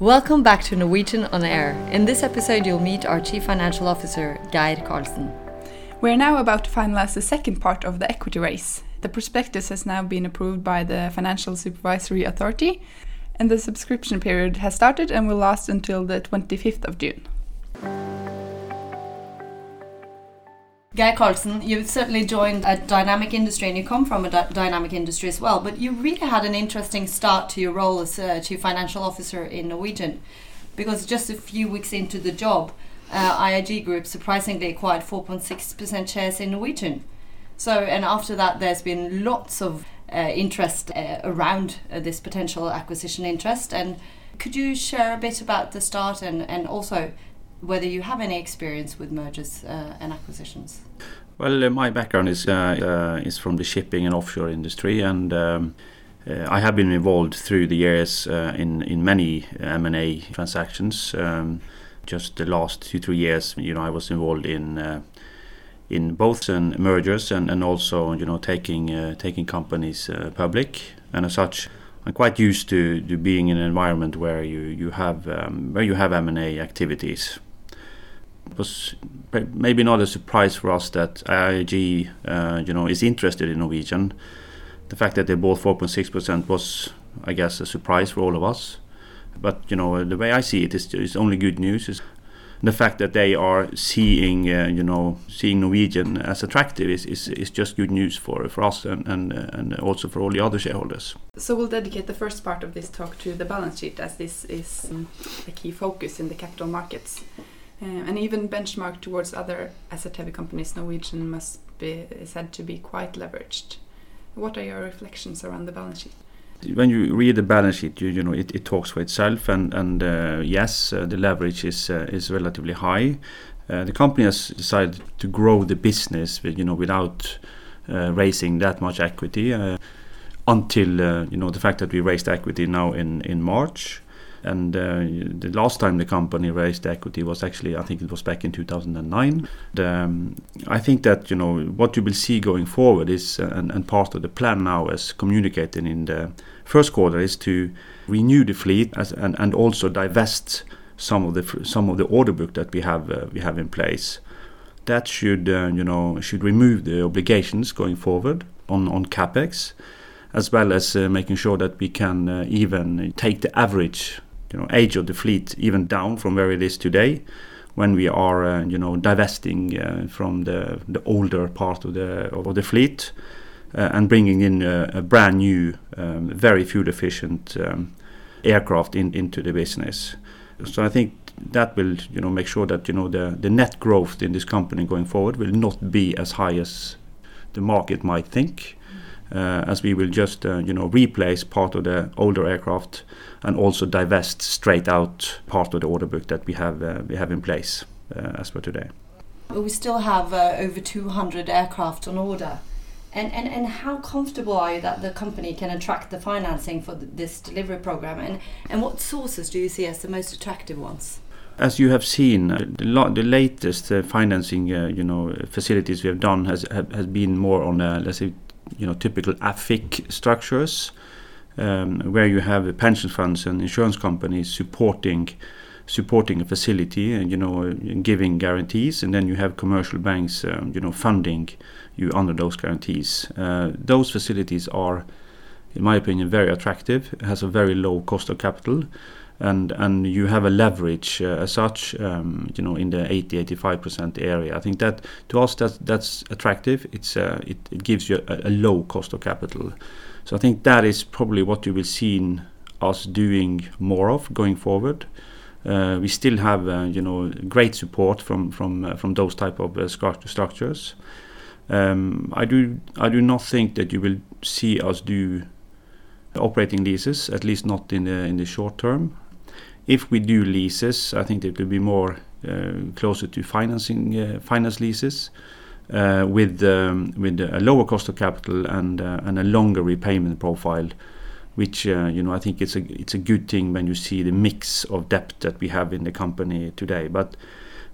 Welcome back to Norwegian on Air. In this episode, you'll meet our Chief Financial Officer, Geir Karlsen. We're now about to finalize the second part of the equity raise. The prospectus has now been approved by the Financial Supervisory Authority, and the subscription period has started and will last until the 25th of June. Geir Karlsen, you've certainly joined a dynamic industry and you come from a dynamic industry as well, but you really had an interesting start to your role as uh, Chief Financial Officer in Norwegian because just a few weeks into the job, uh, IAG Group surprisingly acquired 4.6% shares in Norwegian. So, and after that, there's been lots of uh, interest uh, around uh, this potential acquisition interest. And could you share a bit about the start and, and also whether you have any experience with mergers uh, and acquisitions. Well, uh, my background is uh, is from the shipping and offshore industry, and um, I have been involved through the years in in many M and A transactions. Um, just the last two three years, you know, I was involved in in both and mergers and, and also you know taking uh, taking companies uh, public and as such I'm quite used to, to being in an environment where you you have um, where you have M&A activities it was maybe not a surprise for us that IAG, uh, you know, is interested in Norwegian. The fact that they bought 4.6% was, I guess, a surprise for all of us. But you know, the way I see it is, is only good news. Is the fact that they are seeing, uh, you know, seeing Norwegian as attractive is, is, is just good news for for us and and and also for all the other shareholders. So we'll dedicate the first part of this talk to the balance sheet, as this is um, a key focus in the capital markets. Uh, and even benchmarked towards other asset-heavy companies, Norwegian must be said to be quite leveraged. What are your reflections around the balance sheet? When you read the balance sheet, you, you know it, it talks for itself, and and uh, yes, uh, the leverage is uh, is relatively high. Uh, the company has decided to grow the business, with, you know, without raising that much equity. until you know the fact that we raised equity now in in March, and uh, the last time the company raised equity was actually, I think it was back in 2009. Um, I think that you know what you will see going forward is, uh, and, and part of the plan now, as communicated in the first quarter, is to renew the fleet as, and, and also divest some of the some of the order book that we have uh, we have in place. That should uh, you know should remove the obligations going forward on on capex as well as uh, making sure that we can uh, even take the average you know age of the fleet even down from where it is today when we are uh, you know divesting uh, from the the older part of the of the fleet uh, and bringing in a, a brand new um, very fuel efficient um, aircraft in, into the business. So I think that will you know make sure that you know the the net growth in this company going forward will not be as high as the market might think as we will just uh, you know replace part of the older aircraft and also divest straight out part of the order book that we have uh, we have in place as per today. We still have over 200 aircraft on order. And, and, and how comfortable are you that the company can attract the financing for this delivery program? And, and what sources do you see as the most attractive ones? As you have seen, uh, the, the, latest uh, financing, uh, you know, facilities we have done has have, has been more on, a, let's say, you know typical AFIC structures, um, where you have pension funds and insurance companies supporting supporting a facility and you know giving guarantees, and then you have commercial banks um, you know funding you under those guarantees. Uh, those facilities are, in my opinion, very attractive. It has a very low cost of capital and and you have a leverage uh, as such um, you know in the 80 85% area. I think that to us that's that's attractive. It's uh, it, it gives you a, a, low cost of capital. So i think that is probably what you will see us doing more of going forward. Uh, we still have uh, you know great support from from uh, from those type of uh, structures. Um, i do i do not think that you will see us do operating leases, at least not in the in the short term. If we do leases, I think it will be more uh, closer to financing uh, finance leases uh, with um, with a lower cost of capital and a longer repayment profile which you know I think it's a good thing when you see the mix of debt that we have in the company today. But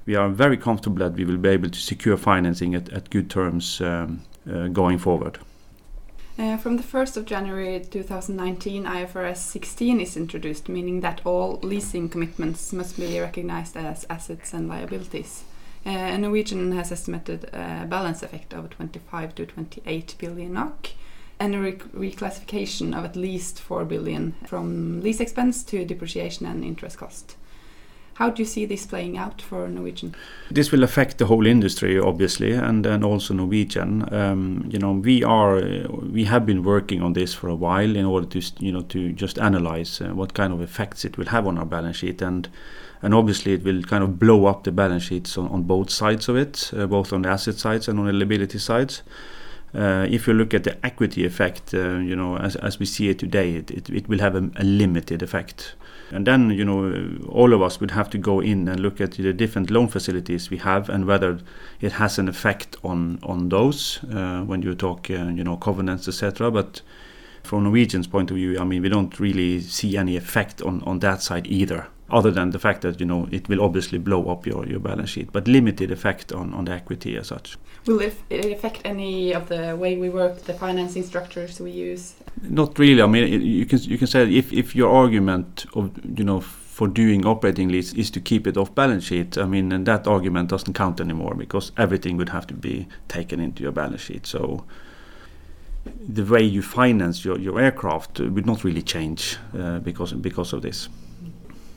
we are very comfortable that we will be able to secure financing at, good terms um, going forward. Uh, from the 1st of January 2019, IFRS 16 is introduced, meaning that all leasing commitments must be recognized as assets and liabilities. Uh, Norwegian has estimated a balance effect of 25 to 28 billion NOK and a reclassification of at least 4 billion from lease expense to depreciation and interest cost. How do you see this playing out for Norwegian? This will affect the whole industry, obviously, and then also Norwegian. Um, you know, we are we have been working on this for a while in order to you know to just analyze uh, what kind of effects it will have on our balance sheet and and obviously it will kind of blow up the balance sheets on, on both sides of it, uh, both on the asset sides and on the liability sides. Uh, if you look at the equity effect, uh, you know, as, as we see it today, it, it, it will have a, a, limited effect. And then, you know, all of us would have to go in and look at the different loan facilities we have and whether it has an effect on on those uh, when you talk, uh, you know, covenants, etc. But from Norwegian's point of view, I mean, we don't really see any effect on on that side either other than the fact that you know it will obviously blow up your, your balance sheet, but limited effect on, on the equity as such. Will it affect any of the way we work, the financing structures we use? Not really. I mean, you can you can say if if your argument of you know for doing operating lease is to keep it off balance sheet, I mean, and that argument doesn't count anymore because everything would have to be taken into your balance sheet. So the way you finance your, your aircraft would not really change uh, because because of this.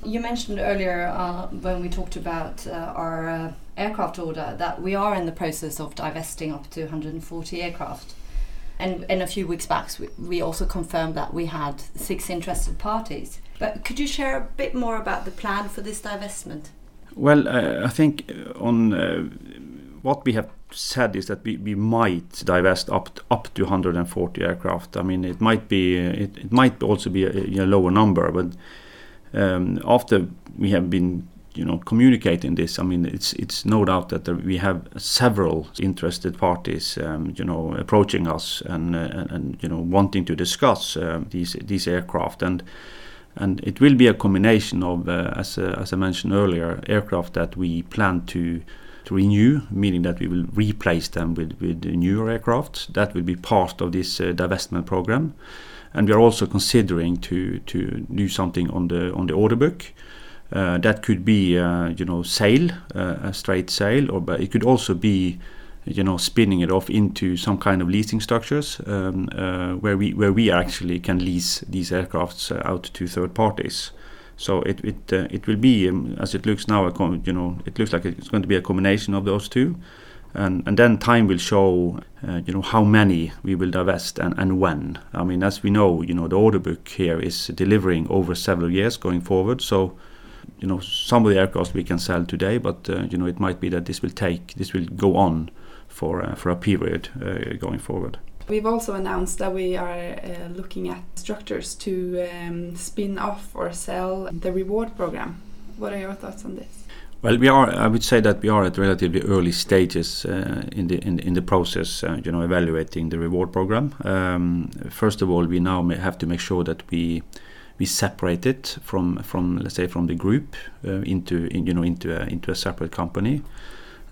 You mentioned earlier uh, when we talked about uh, our uh, aircraft order that we are in the process of divesting up to 140 aircraft. And, and a few weeks back, we, we also confirmed that we had six interested parties. But could you share a bit more about the plan for this divestment? Well, uh, I think on uh, what we have said is that we, we might divest up to, up to 140 aircraft. I mean, it might be it, it might also be a, a lower number, but um, after we have been you know communicating this i mean it's it's no doubt that there, we have several interested parties um, you know approaching us and, uh, and, you know wanting to discuss uh, these these aircraft. And and it will be a combination of uh, as uh, as I mentioned earlier aircraft that we plan to to renew meaning that we will replace them with with newer aircraft. That will be part of this uh, divestment program and we are also considering to to do something on the on the order book. Uh, that could be uh, you know sale, uh, a straight sale, or but it could also be you know spinning it off into some kind of leasing structures um, uh, where we where we actually can lease these aircrafts uh, out to third parties. So it it uh, it will be um, as it looks now. you know it looks like it's going to be a combination of those two and, and then time will show uh, you know how many we will divest and, and when i mean as we know you know the order book here is delivering over several years going forward so you know some of the aircraft we can sell today but uh, you know it might be that this will take this will go on for uh, for a period uh, going forward We've also announced that we are uh, looking at structures to um, spin off or sell the reward program. What are your thoughts on this? Well, we are. I would say that we are at relatively early stages uh, in the in, in the process. Uh, you know, evaluating the reward program. Um, first of all, we now have to make sure that we we separate it from from let's say from the group uh, into in, you know into a, into a separate company.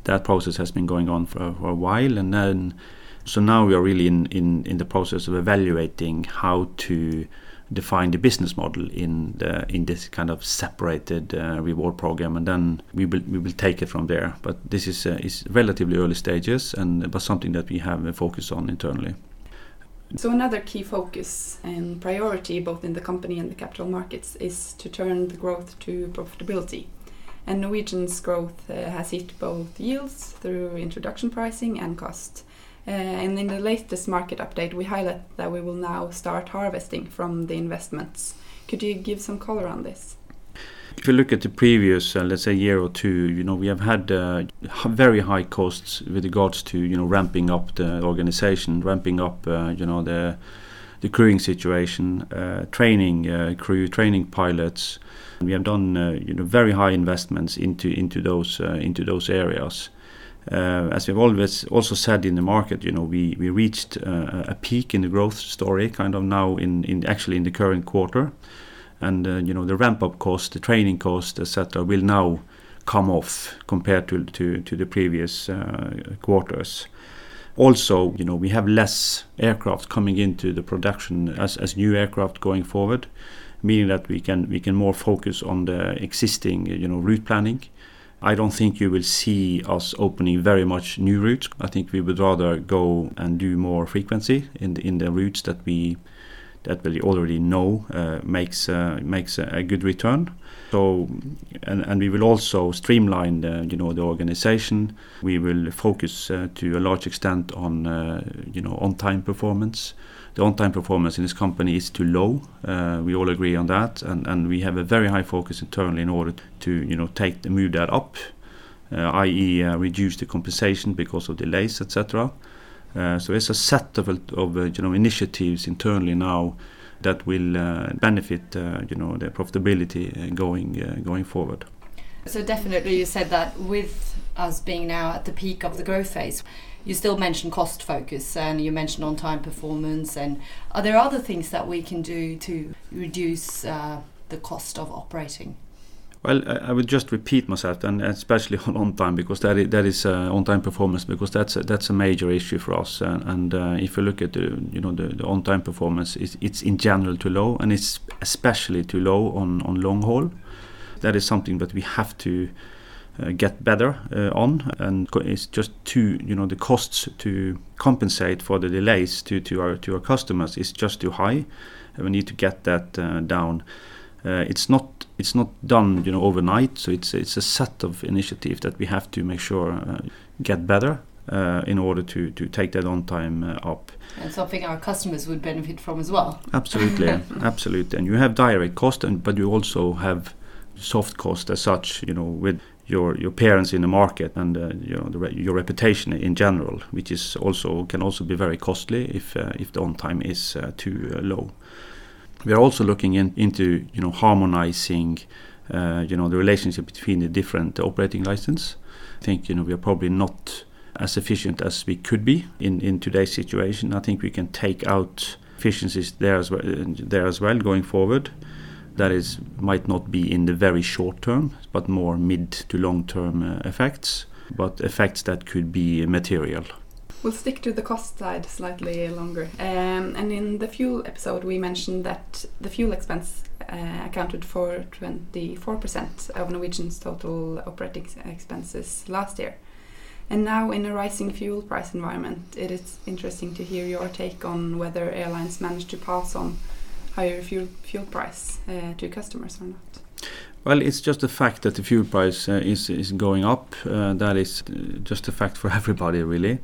That process has been going on for, for a while, and then so now we are really in, in in the process of evaluating how to define the business model in the in this kind of separated uh, reward program, and then we will we will take it from there. But this is uh, is relatively early stages, and but something that we have a focus on internally. So another key focus and priority, both in the company and the capital markets, is to turn the growth to profitability. And Norwegian's growth uh, has hit both yields through introduction pricing and cost. Uh, and in the latest market update, we highlight that we will now start harvesting from the investments. Could you give some color on this? If you look at the previous, uh, let's say, year or two, you know, we have had uh, very high costs with regards to, you know, ramping up the organization, ramping up, uh, you know, the the crewing situation, uh, training uh, crew, training pilots. We have done, you know, very high investments into into those into those areas. Uh, as we've always also said in the market, you know, we we reached uh, a peak in the growth story, kind of now in in actually in the current quarter, and uh, you know the ramp up cost, the training cost, etc., will now come off compared to to to the previous quarters. Also, you know, we have less aircraft coming into the production as, as new aircraft going forward, meaning that we can we can more focus on the existing, you know, route planning. I don't think you will see us opening very much new routes. I think we would rather go and do more frequency in the, in the routes that we that we already know uh, makes uh, makes a, a, good return. So, and, and we will also streamline the you know the organization. We will focus uh, to a large extent on uh, you know on time performance. The on time performance in this company is too low. Uh, we all agree on that, and, we have a very high focus internally in order to you know move that up, uh, i.e. reduce the compensation because of delays, etc. Uh, so it's a set of, of uh, you know initiatives internally now that will uh, benefit you know the profitability going going forward. So definitely, you said that with us being now at the peak of the growth phase, you still mentioned cost focus and you mentioned on time performance. And are there other things that we can do to reduce uh, the cost of operating? Well, I would just repeat myself, and especially on on time, because that is, that is uh, on time performance, because that's a, that's a major issue for us. And, and uh, if you look at the you know the, the on time performance, it's, it's, in general too low, and it's especially too low on on long haul. That is something that we have to uh, get better uh, on, and it's just too you know the costs to compensate for the delays to to our to our customers is just too high. And we need to get that uh, down. Uh, it's not it's not done you know overnight. So it's it's a set of initiatives that we have to make sure uh, get better uh, in order to to take that on time uh, up. And something our customers would benefit from as well. Absolutely, absolutely. And you have direct cost, and but you also have soft cost as such. You know with your your parents in the market and uh, you know the, your reputation in general, which is also can also be very costly if uh, if the on time is uh, too uh, low. We are also looking in, into you know harmonizing uh, you know the relationship between the different operating license. I think you know we are probably not as efficient as we could be in, in today's situation. I think we can take out efficiencies there as well, there as well going forward. That is might not be in the very short term, but more mid to long term uh, effects, but effects that could be material. We'll stick to the cost side slightly longer. Um, and in the fuel episode, we mentioned that the fuel expense uh, accounted for 24% of Norwegian's total operating expenses last year. And now, in a rising fuel price environment, it is interesting to hear your take on whether airlines manage to pass on higher fuel fuel price uh, to customers or not. Well, it's just the fact that the fuel price uh, is is going up. Uh, that is uh, just a fact for everybody, really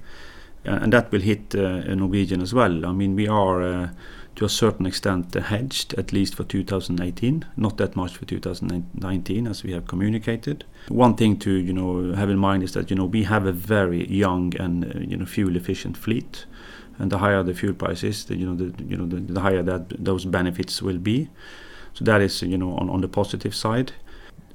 and that will hit uh, Norwegian as well. I mean, we are uh, to a certain extent hedged, at least for 2018. Not that much for 2019, as we have communicated. One thing to you know have in mind is that you know we have a very young and uh, you know fuel efficient fleet, and the higher the fuel price is, the, you know the you know the, the higher that those benefits will be. So that is you know on, on the positive side.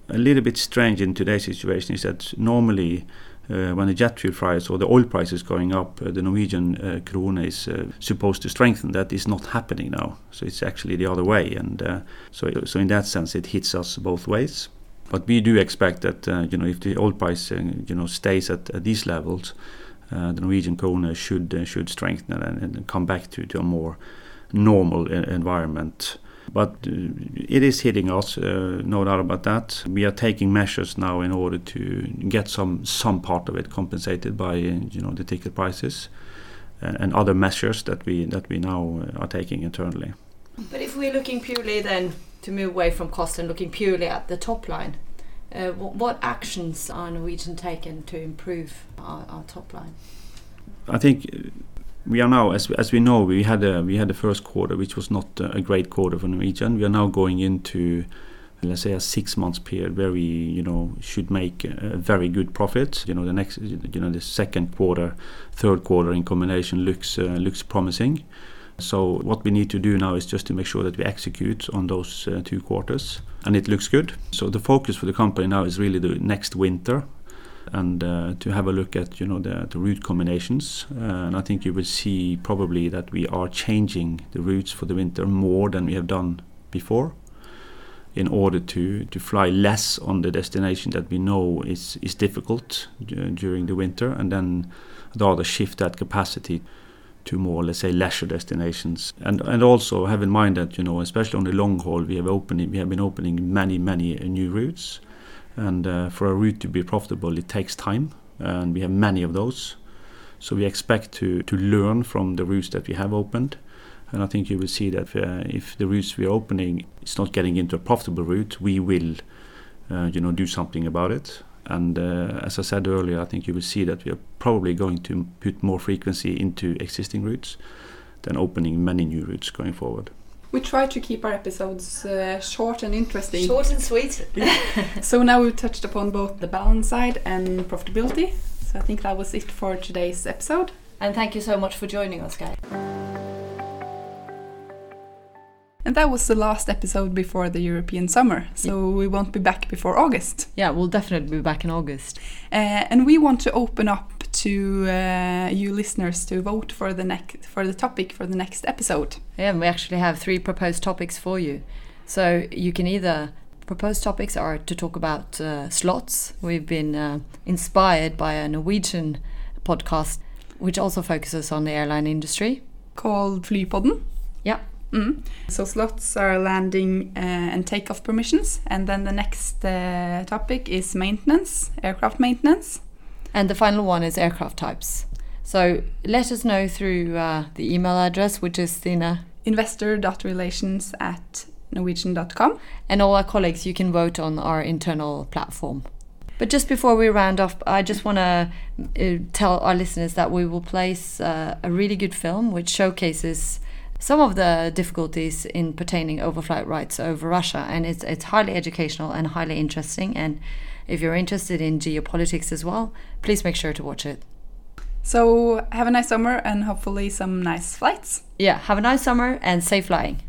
A little bit strange in today's situation is that normally uh, when the jet fuel price or the oil price is going up, uh, the Norwegian uh, krone is supposed to strengthen. That is not happening now. So it's actually the other way. And so, so in that sense, it hits us both ways. But we do expect that you know if the oil price you know stays at, at these levels, the Norwegian krone should should strengthen and, and, come back to, to a more normal environment. But uh, it is hitting us, uh, no doubt about that. We are taking measures now in order to get some some part of it compensated by you know the ticket prices and, other measures that we that we now uh, are taking internally. But if we're looking purely then to move away from cost and looking purely at the top line, uh, what actions are Norwegian taken to improve our, our top line? I think we are now, as as we know, we had a we had the first quarter, which was not a great quarter for Norwegian. We are now going into, let's say, a six months period where we, you know, should make a very good profit. You know, the next, you know, the second quarter, third quarter in combination looks uh, looks promising. So what we need to do now is just to make sure that we execute on those uh, two quarters, and it looks good. So the focus for the company now is really the next winter and uh, to have a look at you know the, the route combinations. Uh, and I think you will see probably that we are changing the routes for the winter more than we have done before. in order to, to fly less on the destination that we know is, is difficult uh, during the winter and then rather shift that capacity to more, let's say, leisure destinations. And and also have in mind that you know, especially on the long haul, we have opening we have been opening many many uh, new routes, and uh, for a route to be profitable, it takes time, and we have many of those. So we expect to to learn from the routes that we have opened. And I think you will see that uh, if the routes we are opening is not getting into a profitable route, we will, uh, you know, do something about it. And uh, as I said earlier, I think you will see that we are probably going to put more frequency into existing routes than opening many new routes going forward. We try to keep our episodes uh, short and interesting. Short and sweet. so now we've touched upon both the balance side and profitability. So I think that was it for today's episode. And thank you so much for joining us, Geir. And that was the last episode before the European summer, so we won't be back before August. Yeah, we'll definitely be back in August. Uh, and we want to open up to uh, you listeners to vote for the next for the topic for the next episode. Yeah, and we actually have three proposed topics for you. So you can either proposed topics are to talk about uh, slots. We've been uh, inspired by a Norwegian podcast which also focuses on the airline industry called Flypodden. Yeah. Mm. So slots are landing uh, and takeoff permissions, and then the next uh, topic is maintenance, aircraft maintenance, and the final one is aircraft types. So let us know through uh, the email address, which is Stina investor.relations at norwegian.com. And all our colleagues, you can vote on our internal platform. But just before we round off, I just want to uh, tell our listeners that we will place uh, a really good film which showcases some of the difficulties in pertaining overflight rights over Russia, and it's it's highly educational and highly interesting. And if you're interested in geopolitics as well, please make sure to watch it. So have a nice summer and hopefully some nice flights. Yeah, have a nice summer and safe flying.